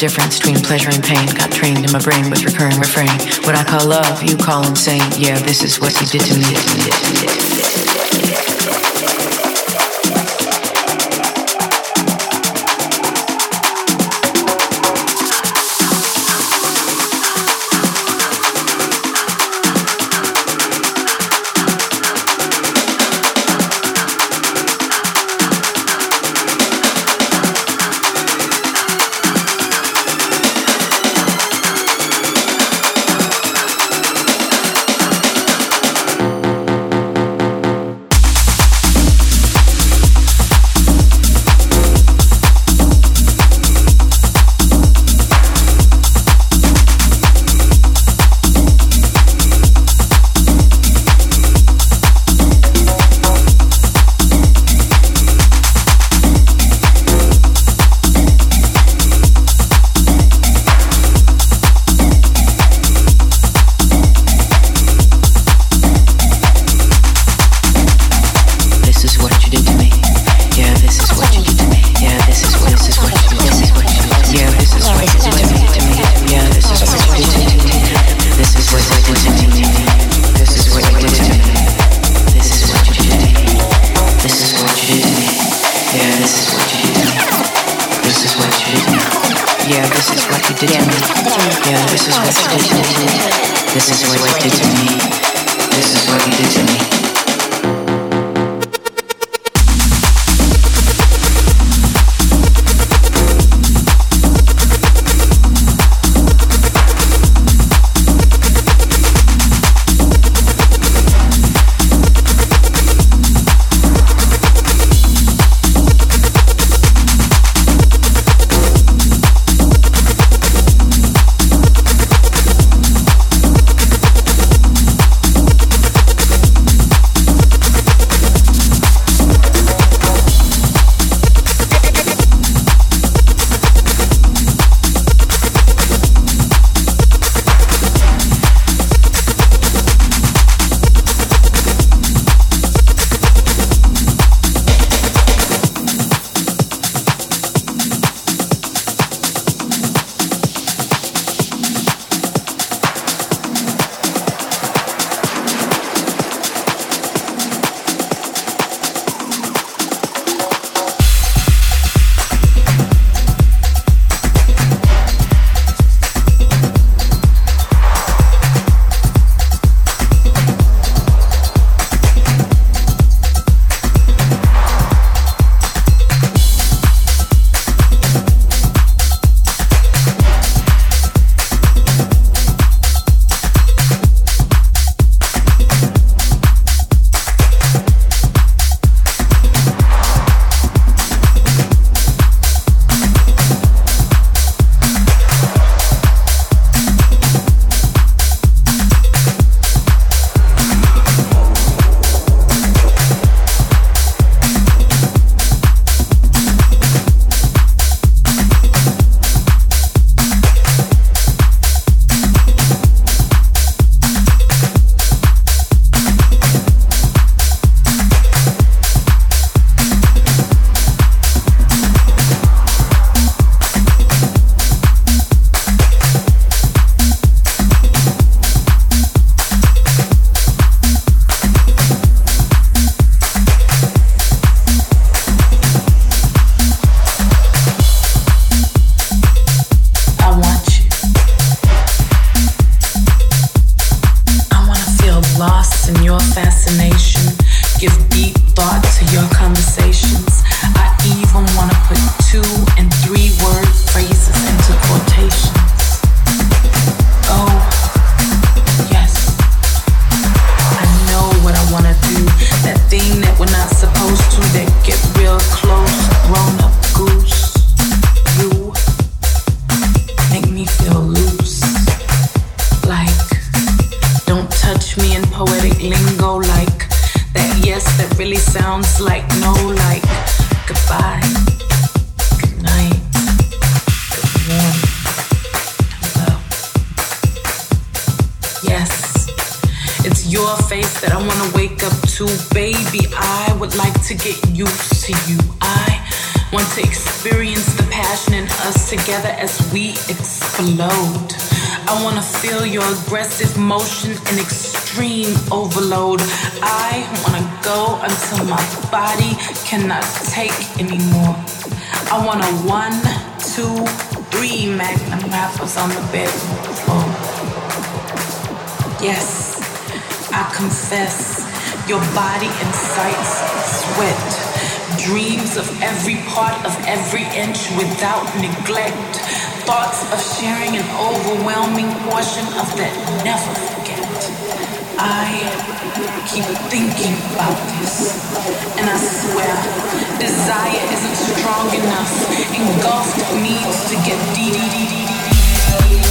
difference between pleasure and pain. Got trained in my brain with recurring refrain. What I call love, you call insane. Yeah, this is what you did to me. Aggressive motion and extreme overload. I wanna go until my body cannot take anymore. I want a one, two, three magnum wrappers on the bedroom oh. floor. Yes, I confess, your body incites sweat. Dreams of every part of every inch without neglect thoughts of sharing an overwhelming portion of that never forget. I keep thinking about this, and I swear, desire isn't strong enough. Engulfed needs to get deep.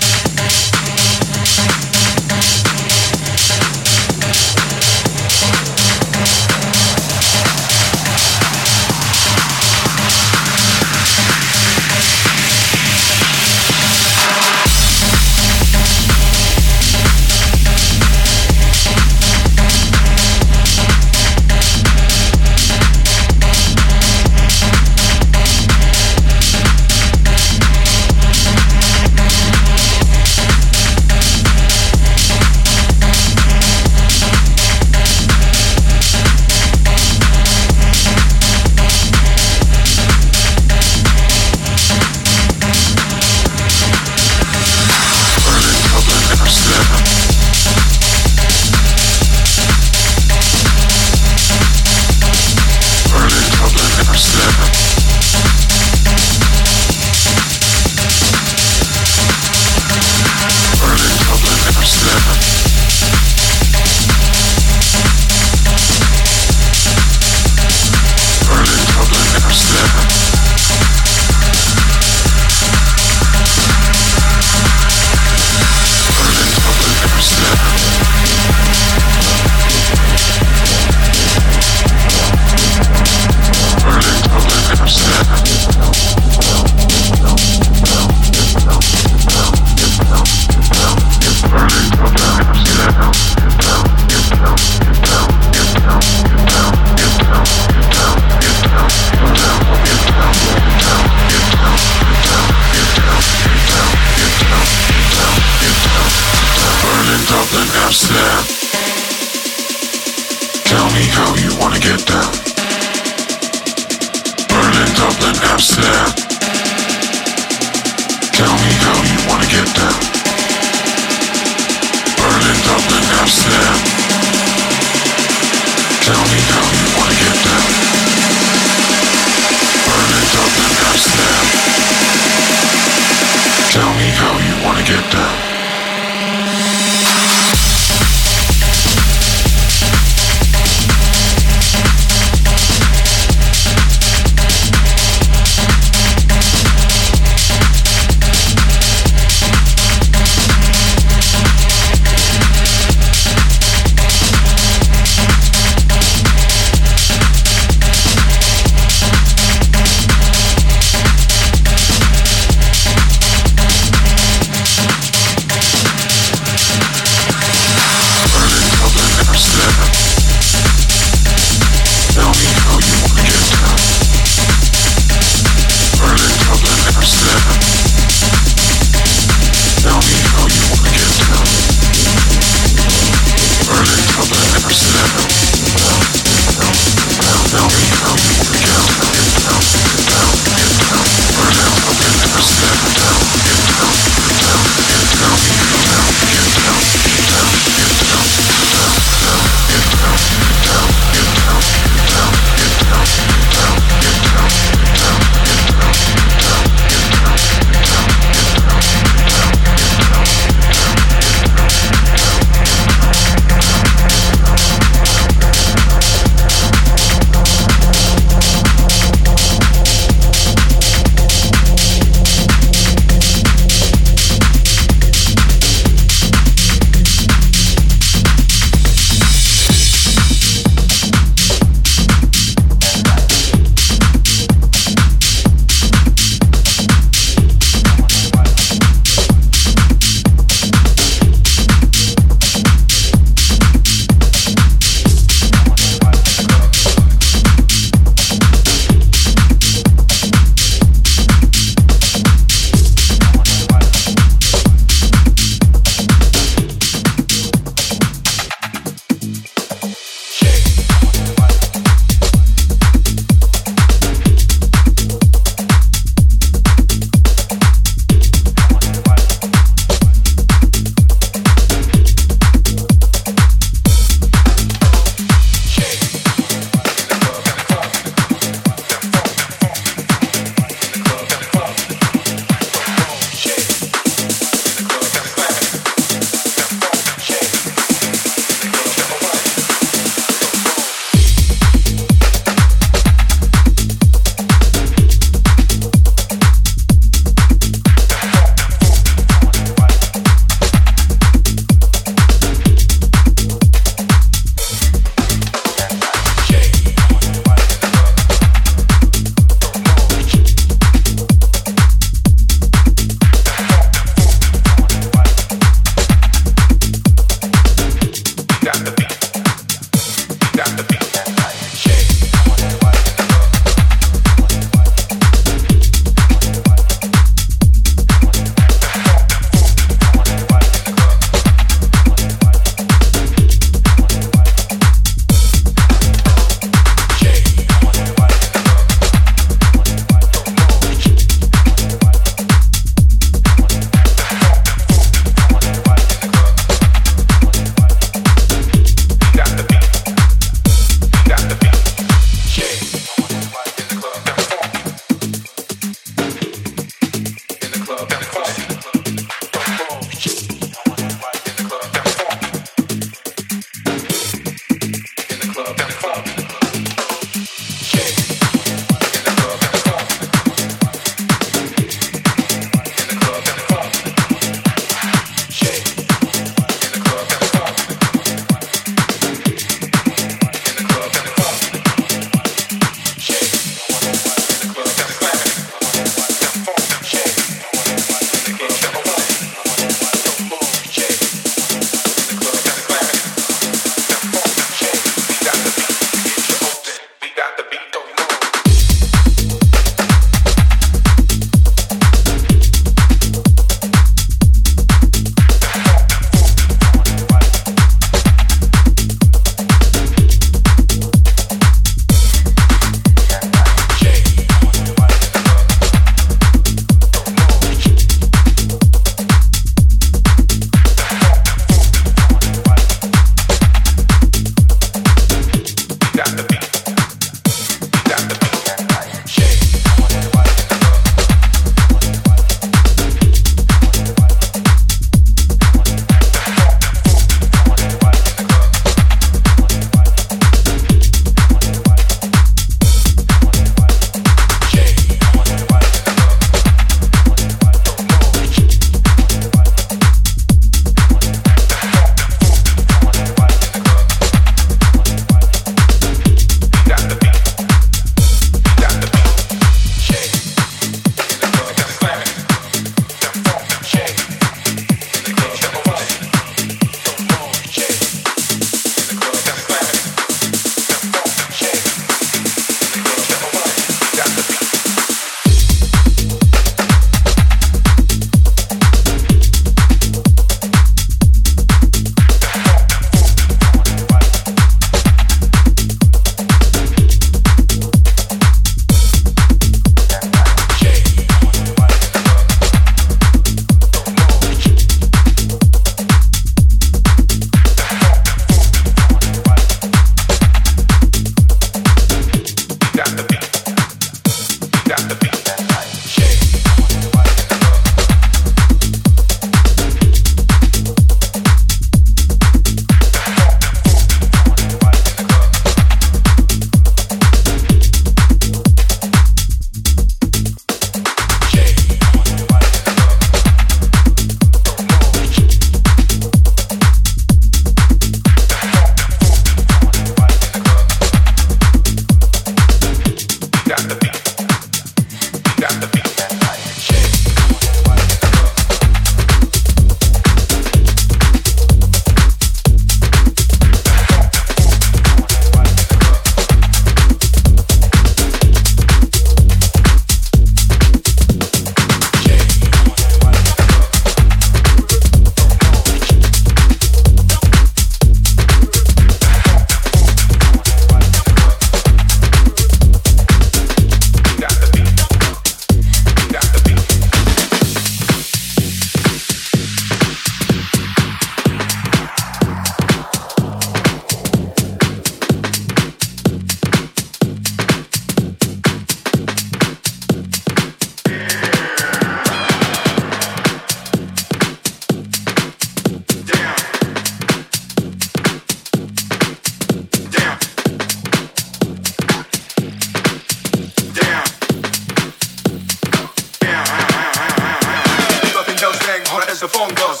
as the phone goes.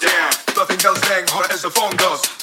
Damn, nothing else dang hot as the phone goes.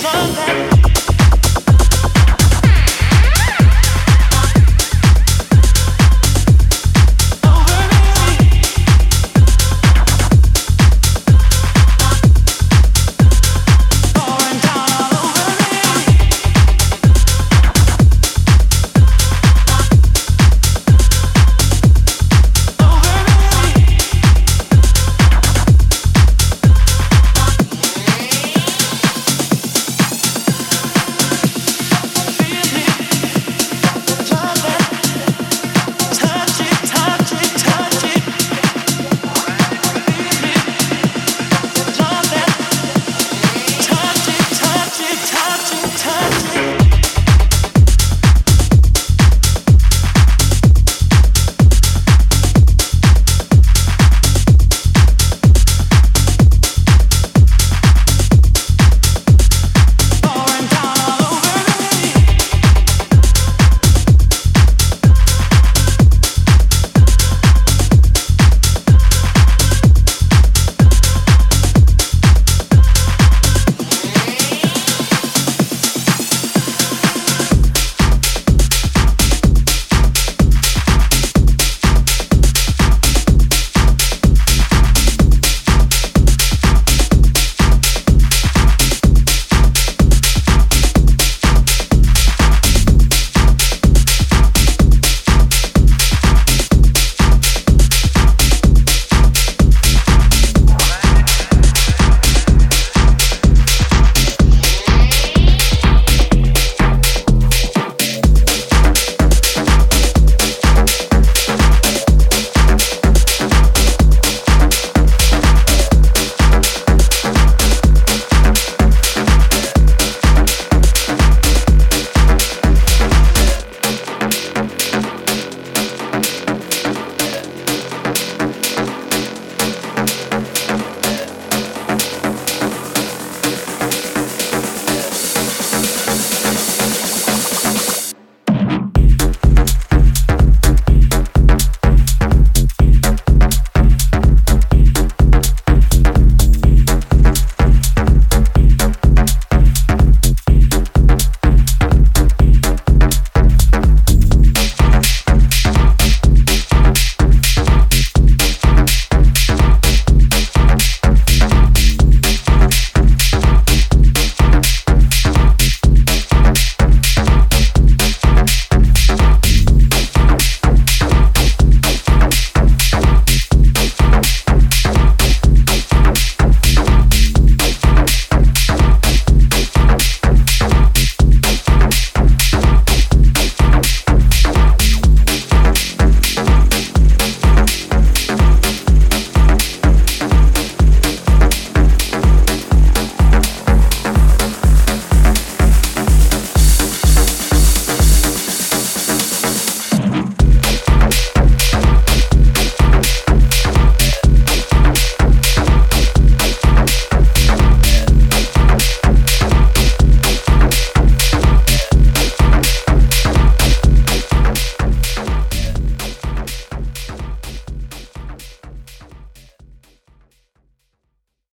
sun that